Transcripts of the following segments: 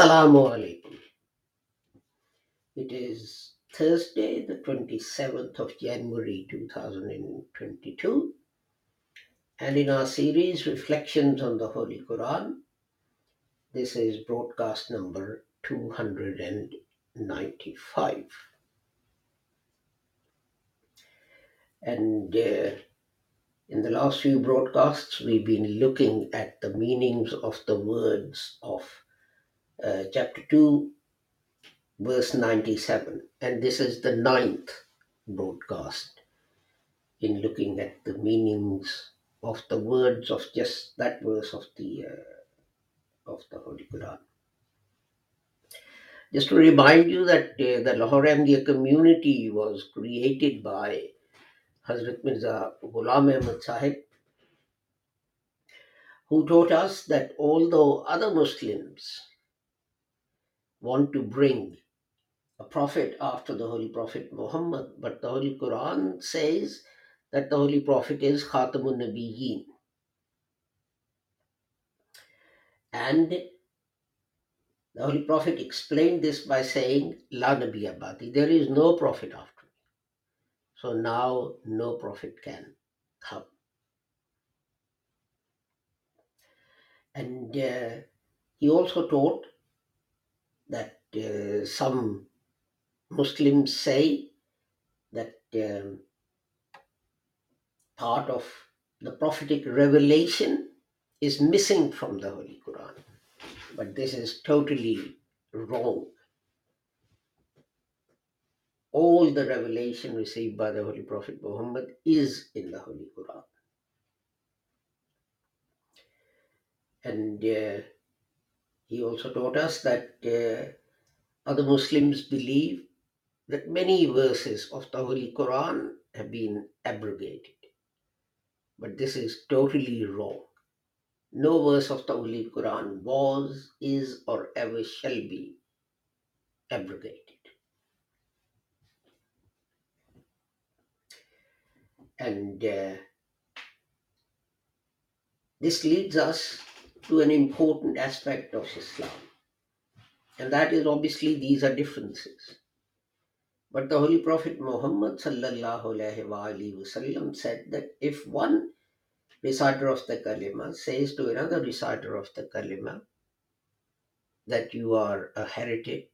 Assalamu alaikum. It is Thursday, the 27th of January 2022, and in our series Reflections on the Holy Quran, this is broadcast number 295. And uh, in the last few broadcasts, we've been looking at the meanings of the words of uh, chapter 2, verse 97. And this is the ninth broadcast in looking at the meanings of the words of just that verse of the uh, of the Holy Quran. Just to remind you that uh, the Lahore Ahmadiyya community was created by Hazrat Mirza Ghulam Ahmad Sahib, who taught us that although other Muslims want to bring a prophet after the Holy Prophet Muhammad, but the Holy Quran says that the Holy Prophet is Khatamun Nabiyyin. And the Holy Prophet explained this by saying, La Nabi Abadi, there is no prophet after me. So now no prophet can come. And uh, he also taught that uh, some Muslims say that um, part of the prophetic revelation is missing from the Holy Quran. But this is totally wrong. All the revelation received by the Holy Prophet Muhammad is in the Holy Quran. And uh, he also taught us that uh, other Muslims believe that many verses of the Holy Quran have been abrogated. But this is totally wrong. No verse of the Holy Quran was, is, or ever shall be abrogated. And uh, this leads us to an important aspect of Islam. And that is obviously these are differences. But the Holy Prophet Muhammad wasallam said that if one reciter of the kalima says to another reciter of the kalima that you are a heretic,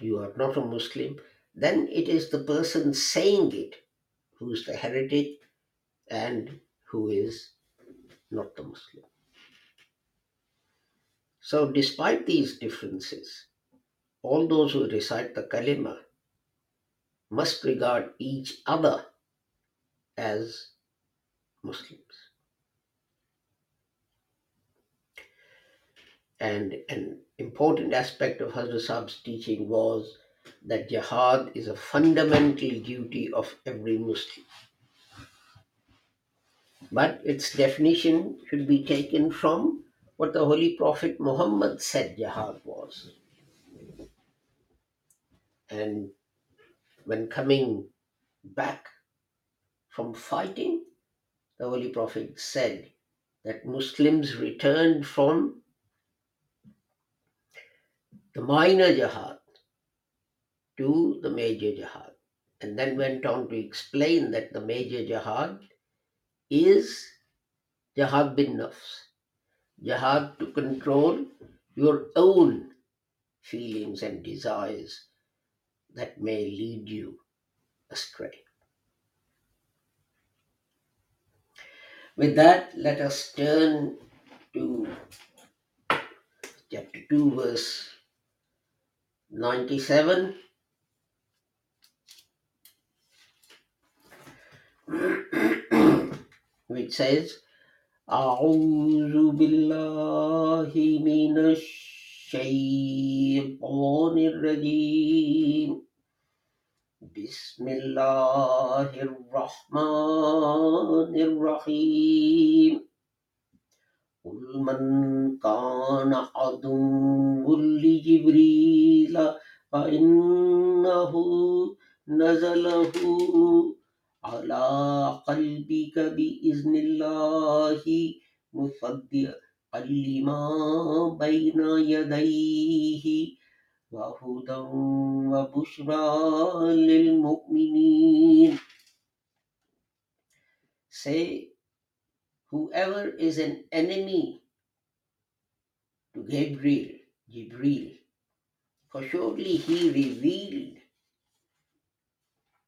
you are not a Muslim, then it is the person saying it who is the heretic and who is not the Muslim. So, despite these differences, all those who recite the kalima must regard each other as Muslims. And an important aspect of Hazrat Saab's teaching was that jihad is a fundamental duty of every Muslim. But its definition should be taken from what the Holy Prophet Muhammad said jihad was. And when coming back from fighting, the Holy Prophet said that Muslims returned from the minor jihad to the major jihad, and then went on to explain that the major jihad is jihad bin nafs, jihad to control your own feelings and desires that may lead you astray. With that, let us turn to chapter 2, verse 97. which says, أعوذ بالله من الشيطان الرجيم. بسم الله الرحمن الرحيم. قل من كان عدو لجبريل فإنه نزله على قلبك بإذن الله مصدقا لما بين يديه وهدى وبشرى للمؤمنين Say, whoever is an enemy to Gabriel, Jibreel, for surely he revealed,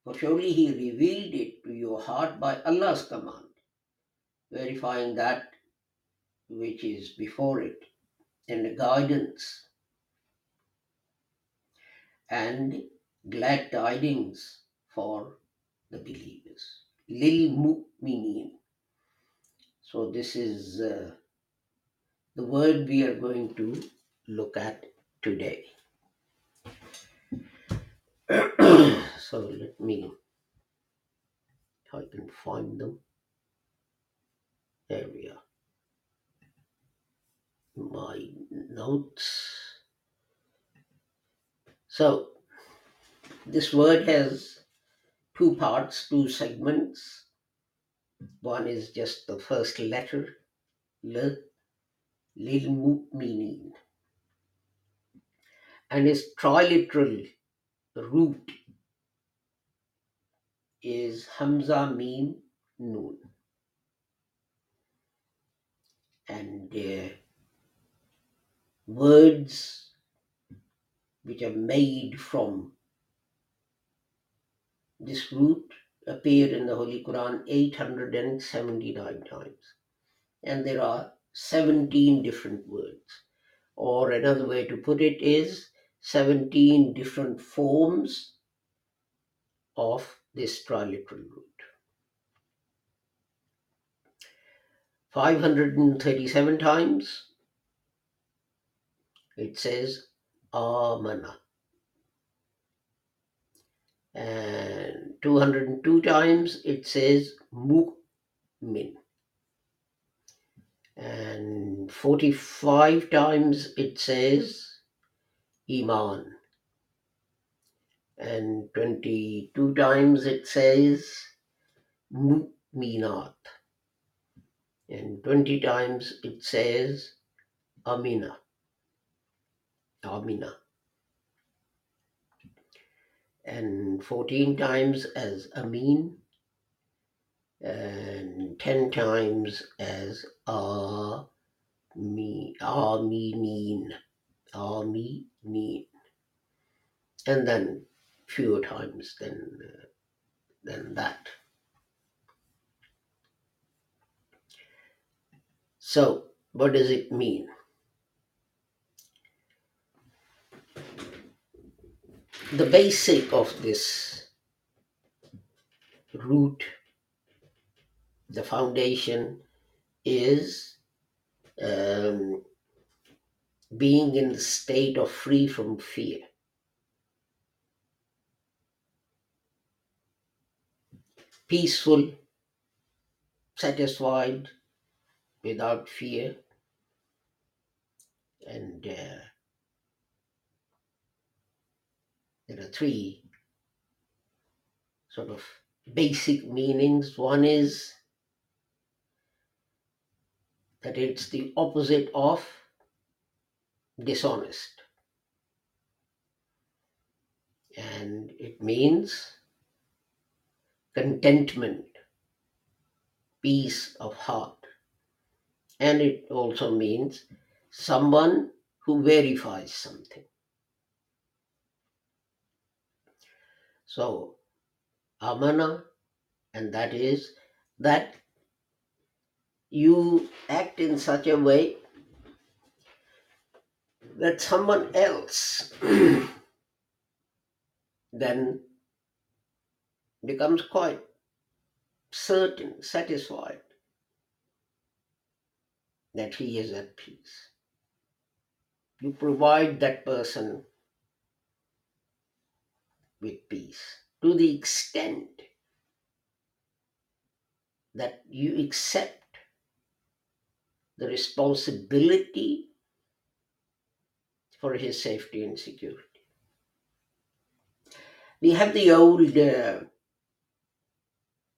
for surely he revealed it to your heart by Allah's command, verifying that which is before it, and the guidance and glad tidings for the believers. Lil mu'minin. So this is uh, the word we are going to look at today. so let me, if I can find them. There we are. My notes. So this word has two parts, two segments. One is just the first letter, L, Lil Mu'minin. And its triliteral root is Hamza Mim Noon. And uh, words which are made from this root appear in the Holy Quran 879 times. And there are 17 different words. Or another way to put it is 17 different forms of this triliteral root. 537 times it says Amana. And 202 times it says Mu'min. And 45 times it says Iman. And 22 times it says Mu'minat. And 20 times it says Amina. Amina. And 14 times as Amin. And 10 times as Ami, Aminin. Aminin. And then fewer times than, uh, than that. So, what does it mean? The basic of this root, the foundation, is um, being in the state of free from fear. Peaceful, satisfied, without fear, and uh, there are three sort of basic meanings. One is that it's the opposite of dishonest. And it means contentment, peace of heart. And it also means someone who verifies something. So, amana, and that is that you act in such a way that someone else then becomes quite certain, satisfied that he is at peace. You provide that person with peace to the extent that you accept the responsibility for his safety and security. We have the old uh,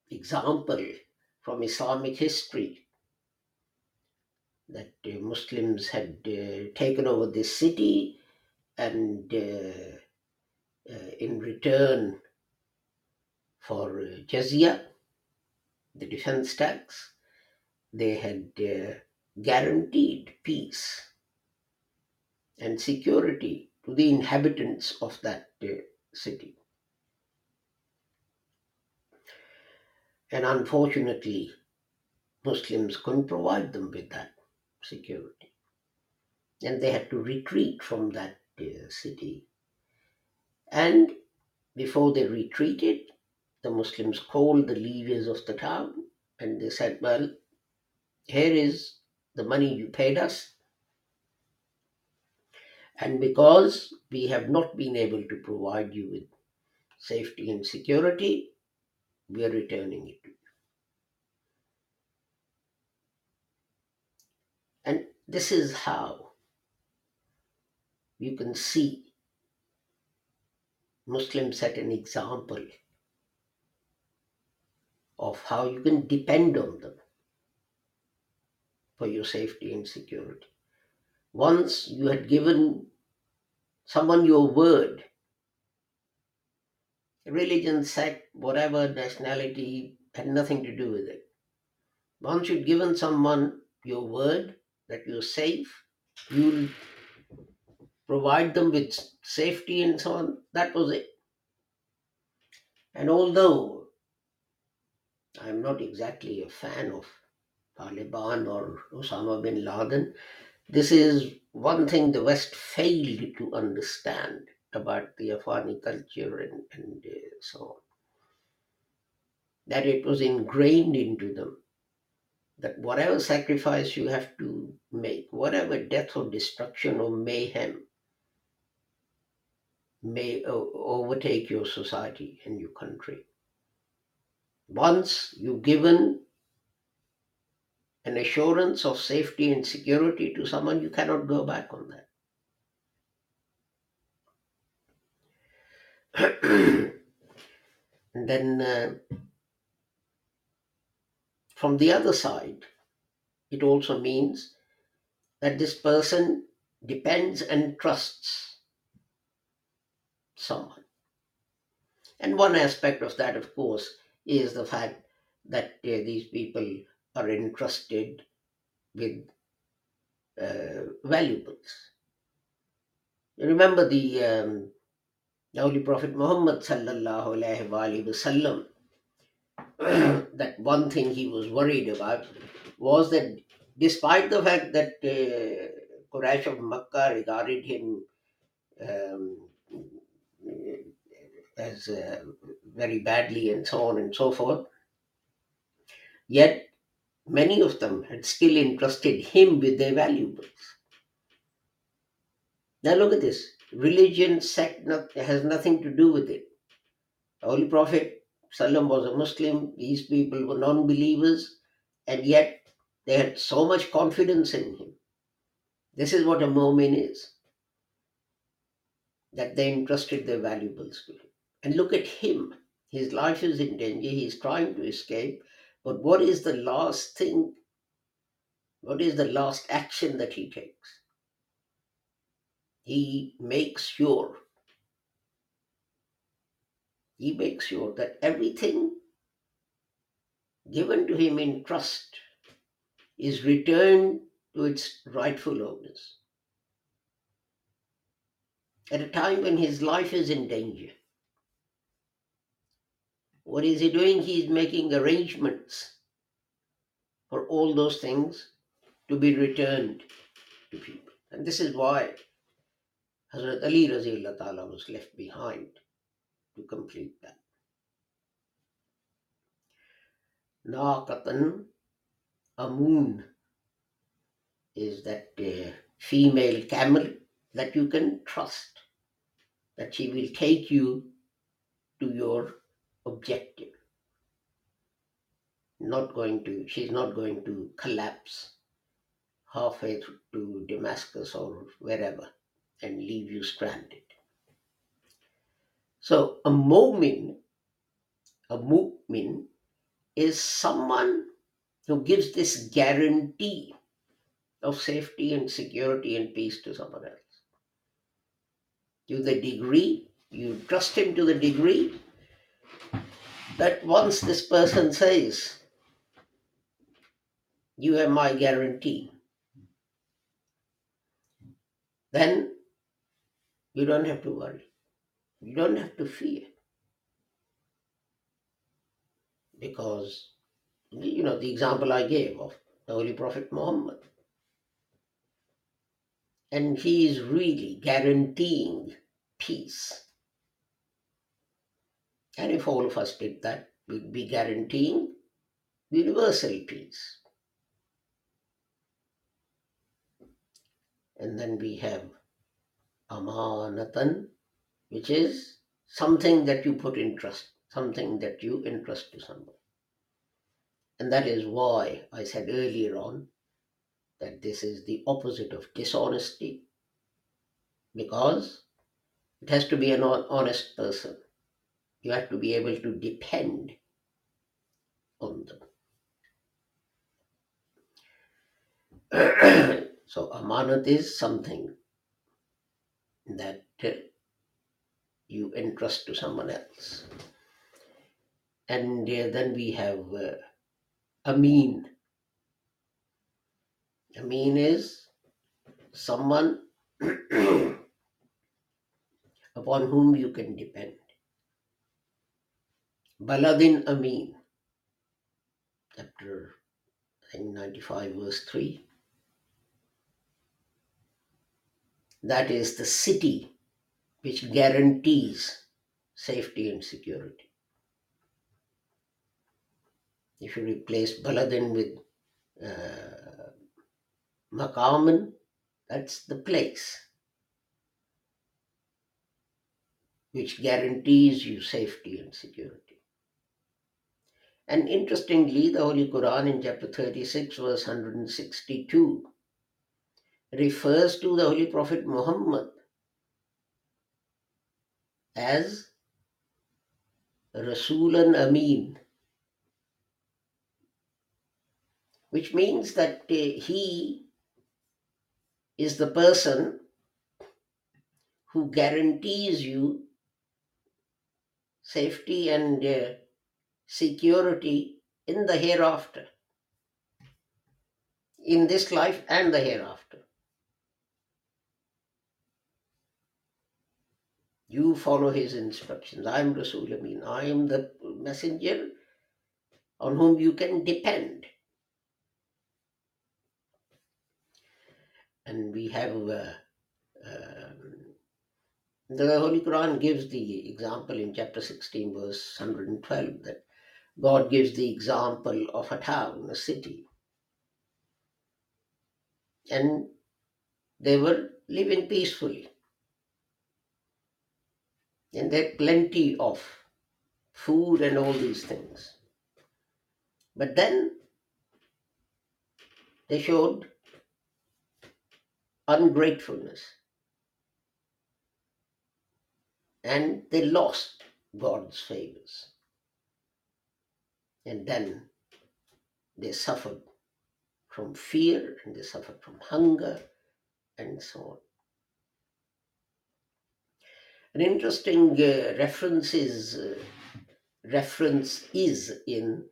example from Islamic history that uh, Muslims had uh, taken over this city and uh, uh, in return for uh, jizya, the defense tax, they had guaranteed peace and security to the inhabitants of that city. And unfortunately, Muslims couldn't provide them with that security. And they had to retreat from that uh, city. And before they retreated, the Muslims called the leaders of the town and they said, Well, here is the money you paid us. And because we have not been able to provide you with safety and security, we are returning it to you. And this is how you can see Muslims set an example of how you can depend on them for your safety and security. Once you had given someone your word, religion, sect, whatever, nationality had nothing to do with it. Once you'd given someone your word that you're safe, you'll provide them with safety and so on, that was it. And although I'm not exactly a fan of Taliban or Osama bin Laden. This is one thing the West failed to understand about the Afghani culture and, and uh, so on. That it was ingrained into them that whatever sacrifice you have to make, whatever death or destruction or mayhem may overtake your society and your country. Once you've given an assurance of safety and security to someone, you cannot go back on that. and then uh, from the other side, it also means that this person depends and trusts someone. And one aspect of that, of course, is the fact that uh, these people are entrusted with uh, valuables. Remember the, um, Holy Prophet Muhammad sallallahu alaihi wasallam. that one thing he was worried about was that despite the fact that uh, Quraysh of Makkah regarded him um, as uh, very badly and so on and so forth, yet many of them had still entrusted him with their valuables. Now look at this. Religion, sect not, has nothing to do with it. The Holy Prophet Sallam was a Muslim, these people were non-believers, and yet they had so much confidence in him. This is what a mu'min is. That they entrusted their valuables to him. And look at him. His life is in danger. He's trying to escape. But what is the last thing? What is the last action that he takes? He makes sure, he makes sure that everything given to him in trust is returned to its rightful owners. At a time when his life is in danger. What is he doing? He is making arrangements for all those things to be returned to people. And this is why Hazrat Ali was left behind to complete that. Naqatan Amun is that uh, female camel that you can trust, that she will take you to your objective. Not going to, she's not going to collapse halfway to Damascus or wherever and leave you stranded. So a mu'min, a mu'min is someone who gives this guarantee of safety and security and peace to someone else. To the degree, you trust him to the degree that once this person says, You have my guarantee, then you don't have to worry. You don't have to fear. Because, you know, the example I gave of the Holy Prophet Muhammad. And he is really guaranteeing peace. And if all of us did that, we'd be guaranteeing universal peace. And then we have amanatan, which is something that you put in trust, something that you entrust to someone. And that is why I said earlier on that this is the opposite of dishonesty, because it has to be an honest person. You have to be able to depend on them. so, amanat is something that you entrust to someone else. And uh, then we have uh, Amin. Amin is someone upon whom you can depend. Baladin Amin, chapter 95, verse 3. That is the city which guarantees safety and security. If you replace Baladin with uh, Makaman, that's the place which guarantees you safety and security. And interestingly, the Holy Quran in chapter 36, verse 162, refers to the Holy Prophet Muhammad as Rasulan Amin, which means that uh, he is the person who guarantees you safety and uh, security in the hereafter, in this life and the hereafter. You follow his instructions. I am Rasul Amin. I am the messenger on whom you can depend. And we have uh, um, the Holy Quran gives the example in chapter 16, verse 112, that God gives the example of a town, a city. And they were living peacefully. And they had plenty of food and all these things. But then they showed ungratefulness and they lost God's favors. And then they suffered from fear and they suffered from hunger and so on. An interesting uh, reference is uh, reference is in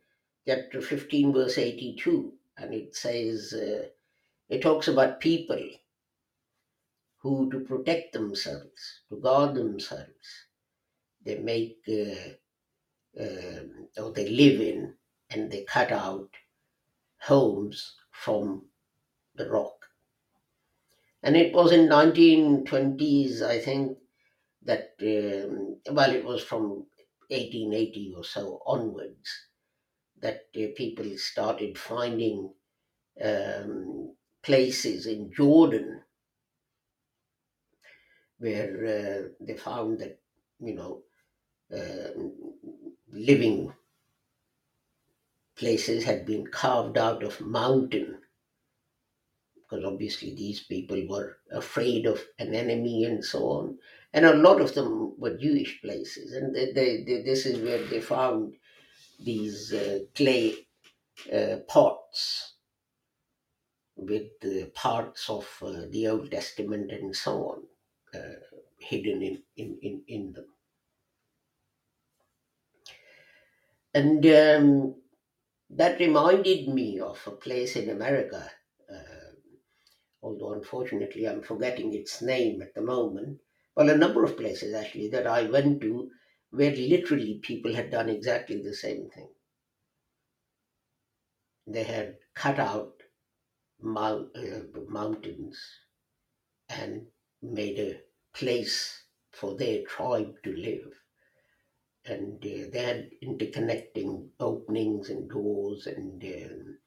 chapter 15 verse 82 and it says uh, it talks about people who to protect themselves to guard themselves they make uh, um, or they live in and they cut out homes from the rock. And it was in 1920s i think that um, well it was from 1880 or so onwards that uh, people started finding um, places in Jordan where uh, they found that, you know, um living places had been carved out of mountain because obviously these people were afraid of an enemy and so on. And a lot of them were Jewish places, and they, they, they, this is where they found these uh, clay uh, pots with uh, parts of uh, the Old Testament and so on uh, hidden in, in, in, in them. And um, that reminded me of a place in America, uh, although unfortunately I'm forgetting its name at the moment. Well, a number of places actually that I went to where literally people had done exactly the same thing. They had cut out uh, mountains and made a place for their tribe to live. And uh, they had interconnecting openings and doors and um,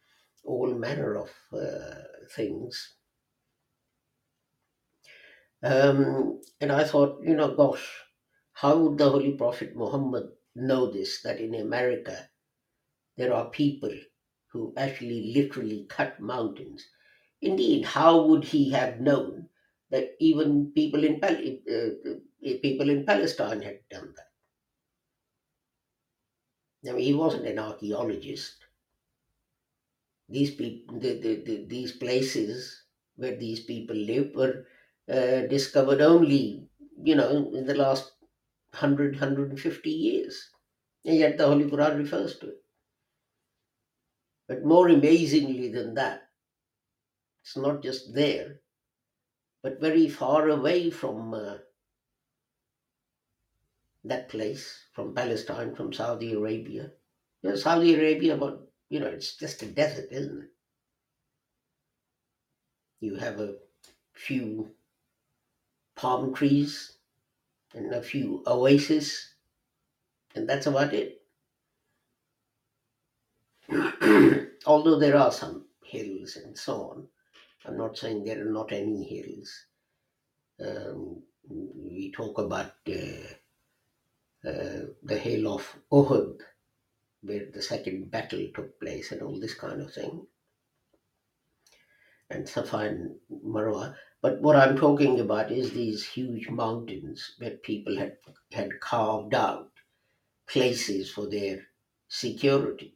all manner of uh, things. Um, and I thought, you know, gosh, how would the Holy Prophet Muhammad know this? That in America there are people who actually literally cut mountains. Indeed, how would he have known that even people in uh, uh, people in Palestine had done that? I mean, he wasn't an archaeologist. These people, the, the, the, these places where these people lived were uh, discovered only, you know, in the last 100, 150 years. And yet the Holy Quran refers to it. But more amazingly than that, it's not just there, but very far away from uh, that place, from Palestine, from Saudi Arabia. You know, Saudi Arabia, but you know, it's just a desert, isn't it? You have a few palm trees and a few oases, and that's about it. Although there are some hills and so on, I'm not saying there are not any hills. Um, we talk about uh, uh, the hill of Uhud, where the second battle took place, and all this kind of thing, and Safa and Marwa. But what I'm talking about is these huge mountains where people had, had carved out places for their security.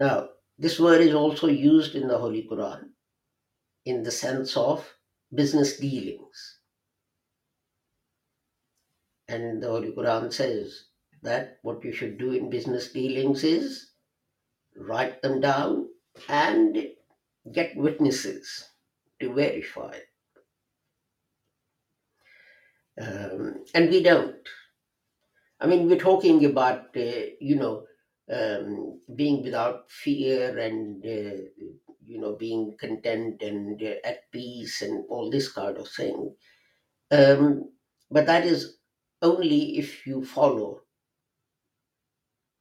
Now, this word is also used in the Holy Quran in the sense of business dealings. And the Holy Quran says that what you should do in business dealings is write them down and get witnesses to verify. Um, and we don't. I mean, we're talking about, uh, you know, um, being without fear and, uh, you know, being content and uh, at peace and all this kind of thing. Um, but that is only if you follow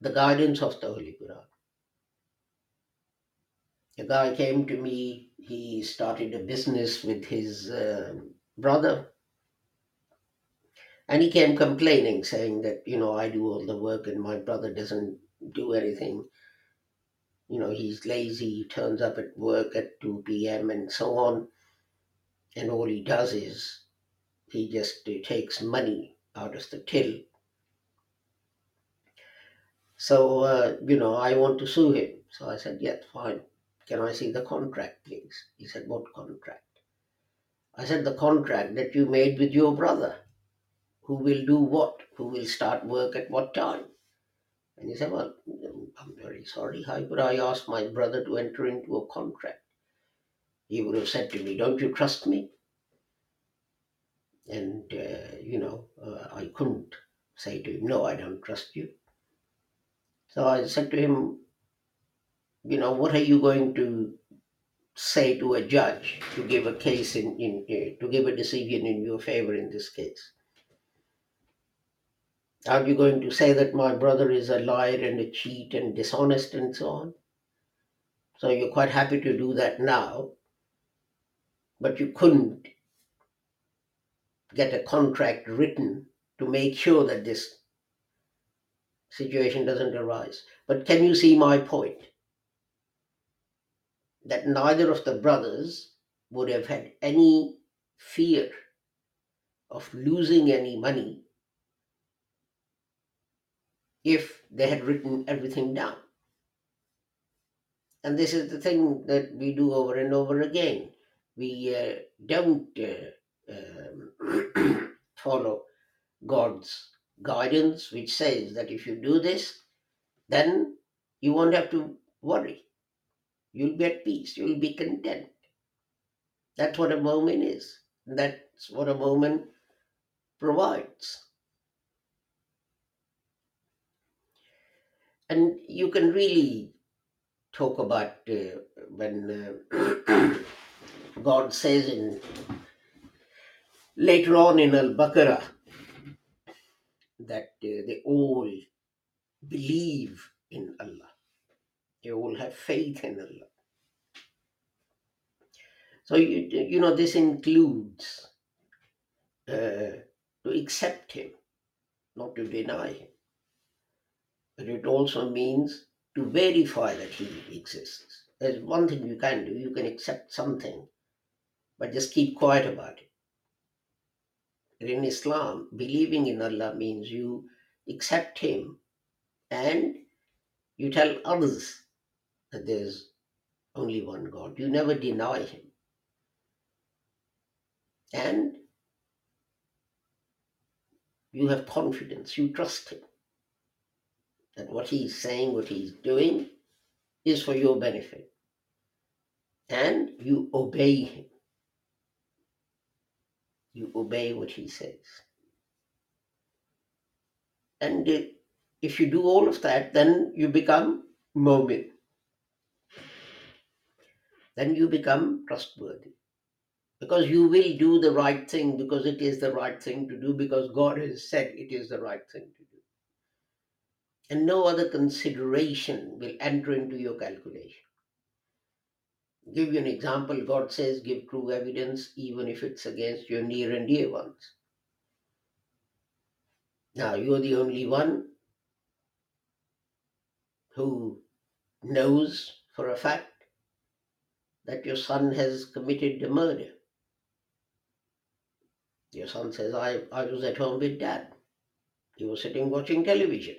the guidance of the Holy Quran. A guy came to me, he started a business with his uh, brother. And he came complaining, saying that, you know, I do all the work and my brother doesn't do anything. You know, he's lazy, he turns up at work at 2 p.m. and so on. And all he does is he just takes money out of the till. So, uh, you know, I want to sue him. So I said, yeah, fine. Can I see the contract, please? He said, what contract? I said, the contract that you made with your brother. Who will do what? Who will start work at what time? And he said, Well, I'm very sorry. How could I ask my brother to enter into a contract? He would have said to me, Don't you trust me? And, uh, you know, uh, I couldn't say to him, No, I don't trust you. So I said to him, You know, what are you going to say to a judge to give a case in, in uh, to give a decision in your favor in this case? Are you going to say that my brother is a liar and a cheat and dishonest and so on? So you're quite happy to do that now, but you couldn't get a contract written to make sure that this situation doesn't arise. But can you see my point? That neither of the brothers would have had any fear of losing any money if they had written everything down. And this is the thing that we do over and over again. We uh, don't uh, um, follow God's guidance, which says that if you do this, then you won't have to worry. You'll be at peace. You'll be content. That's what a mu'min is. That's what a mu'min provides. And you can really talk about uh, when uh, God says in later on in Al Baqarah that uh, they all believe in Allah. They will have faith in Allah. So you you know this includes uh, to accept Him, not to deny Him. But it also means to verify that He exists. There's one thing you can do. You can accept something, but just keep quiet about it. In Islam, believing in Allah means you accept Him and you tell others that there's only one God. You never deny Him. And you have confidence, you trust Him that what He's saying, what He's doing is for your benefit. And you obey Him. You obey what He says. And if you do all of that, then you become mu'min. Then you become trustworthy. Because you will do the right thing because it is the right thing to do, because God has said it is the right thing to do. And no other consideration will enter into your calculation. Give you an example God says, give true evidence even if it's against your near and dear ones. Now, you're the only one who knows for a fact that your son has committed a murder. Your son says, I, I was at home with dad. He was sitting watching television.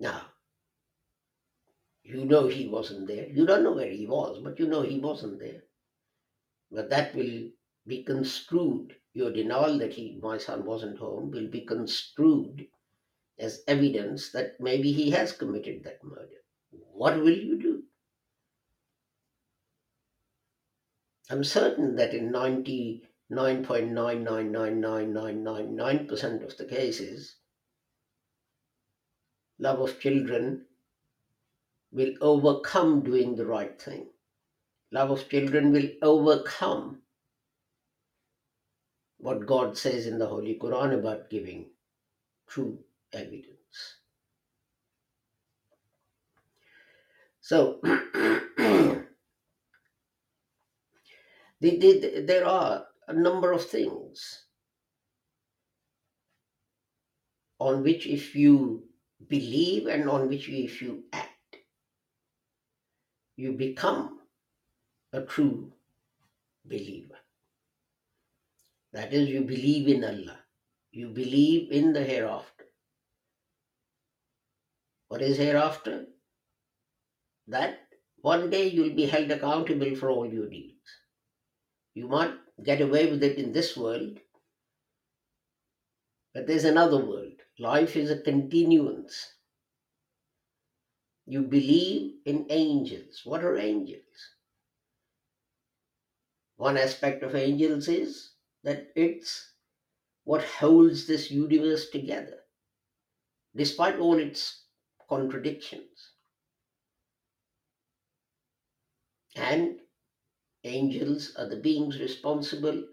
Now, you know he wasn't there. You don't know where he was, but you know he wasn't there. But that will be construed. Your denial that he, my son wasn't home, will be construed as evidence that maybe he has committed that murder. What will you do? I'm certain that in 99.9999999% of the cases, love of children will overcome doing the right thing. Love of children will overcome what God says in the Holy Quran about giving true evidence. So, the, the, there are a number of things on which, if you believe and on which, if you act, you become a true believer. That is, you believe in Allah, you believe in the hereafter. What is hereafter? That one day you'll be held accountable for all your deeds. You might get away with it in this world, but there's another world. Life is a continuance. You believe in angels. What are angels? One aspect of angels is that it's what holds this universe together, despite all its contradictions. And angels are the beings responsible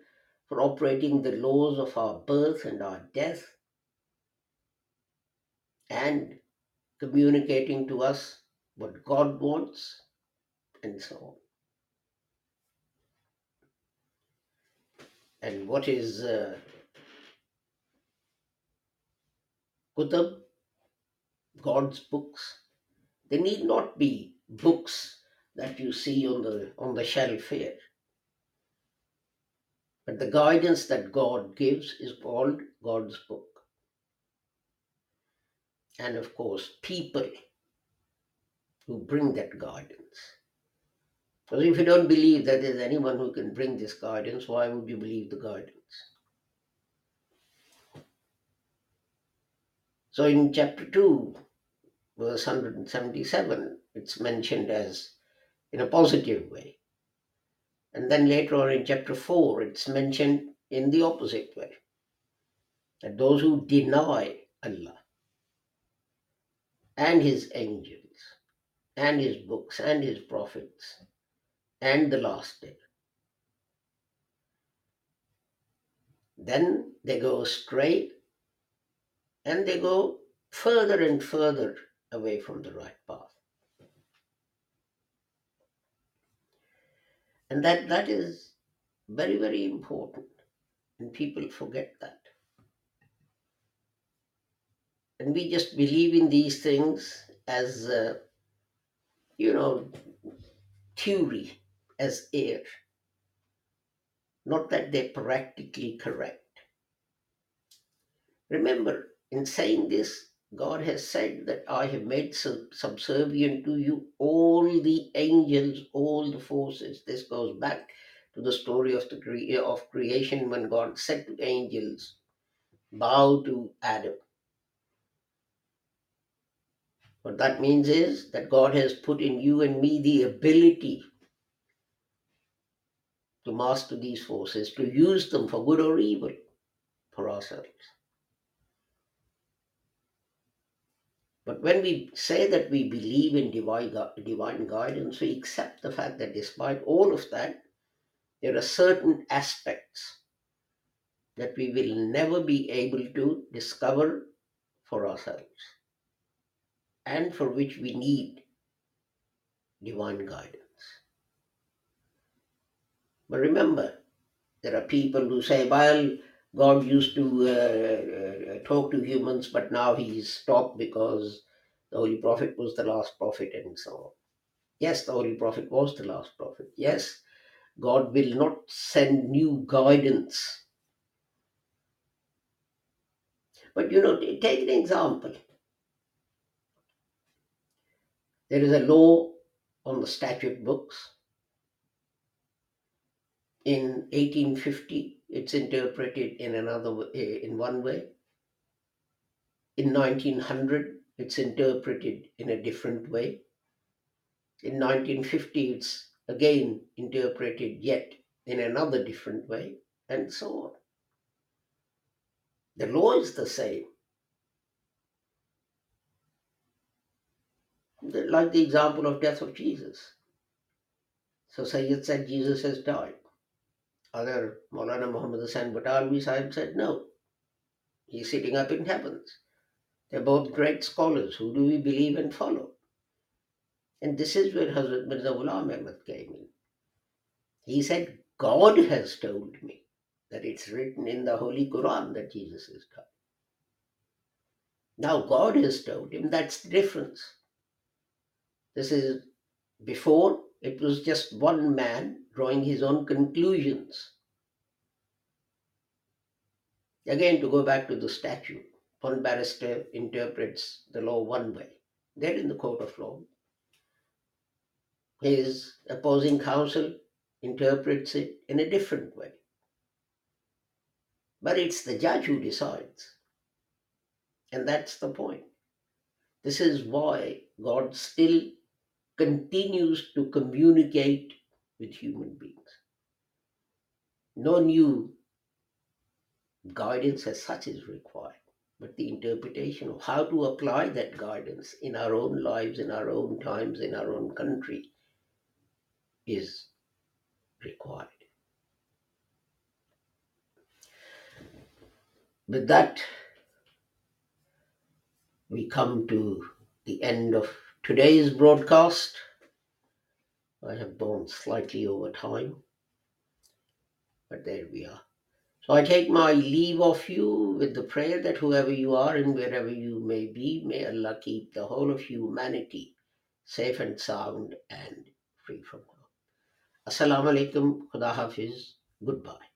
for operating the laws of our birth and our death, and communicating to us what God wants, and so on. And what is uh, God's books? They need not be books that you see on the on the shelf here. But the guidance that God gives is called God's book. And of course, people who bring that guidance. Because if you don't believe that there's anyone who can bring this guidance, why would you believe the guidance? So in chapter 2, verse 177, it's mentioned as in a positive way. And then later on in chapter 4, it's mentioned in the opposite way that those who deny Allah and His angels and His books and His prophets and the last day, then they go astray and they go further and further away from the right path. And that, that is very, very important. And people forget that. And we just believe in these things as, uh, you know, theory, as air. Not that they're practically correct. Remember, in saying this, God has said that I have made sub- subservient to you all the angels, all the forces. This goes back to the story of the cre- of creation when God said to angels, "Bow to Adam." What that means is that God has put in you and me the ability to master these forces, to use them for good or evil for ourselves. But when we say that we believe in divine, divine guidance, we accept the fact that despite all of that, there are certain aspects that we will never be able to discover for ourselves and for which we need divine guidance. But remember, there are people who say, well, God used to uh, uh, talk to humans, but now he's stopped because the Holy Prophet was the last prophet and so on. Yes, the Holy Prophet was the last prophet. Yes, God will not send new guidance. But you know, take an example. There is a law on the statute books. In 1850, it's interpreted in another way, eh, in one way. In 1900, it's interpreted in a different way. In 1950, it's again interpreted yet in another different way, and so on. The law is the same. Like the example of death of Jesus. So Sayyid said Jesus has died. Other Maulana Muhammad Hassan Batalvi Sahib said no. He's sitting up in heavens. They're both great scholars. Who do we believe and follow? And this is where Hazrat Mirza Ghulam Ahmad came in. He said, God has told me that it's written in the Holy Quran that Jesus is God. Now God has told him that's the difference. This is before it was just one man drawing his own conclusions. Again, to go back to the statute, one barrister interprets the law one way. They're in the court of law. His opposing counsel interprets it in a different way. But it's the judge who decides. And that's the point. This is why God still continues to communicate with human beings. No new guidance as such is required, but the interpretation of how to apply that guidance in our own lives, in our own times, in our own country is required. with that, we come to the end of today's broadcast. I have gone slightly over time, but there we are. So I take my leave of you with the prayer that whoever you are and wherever you may be, may Allah keep the whole of humanity safe and sound and free from harm. Assalamu alaikum, Khuda Hafiz, goodbye.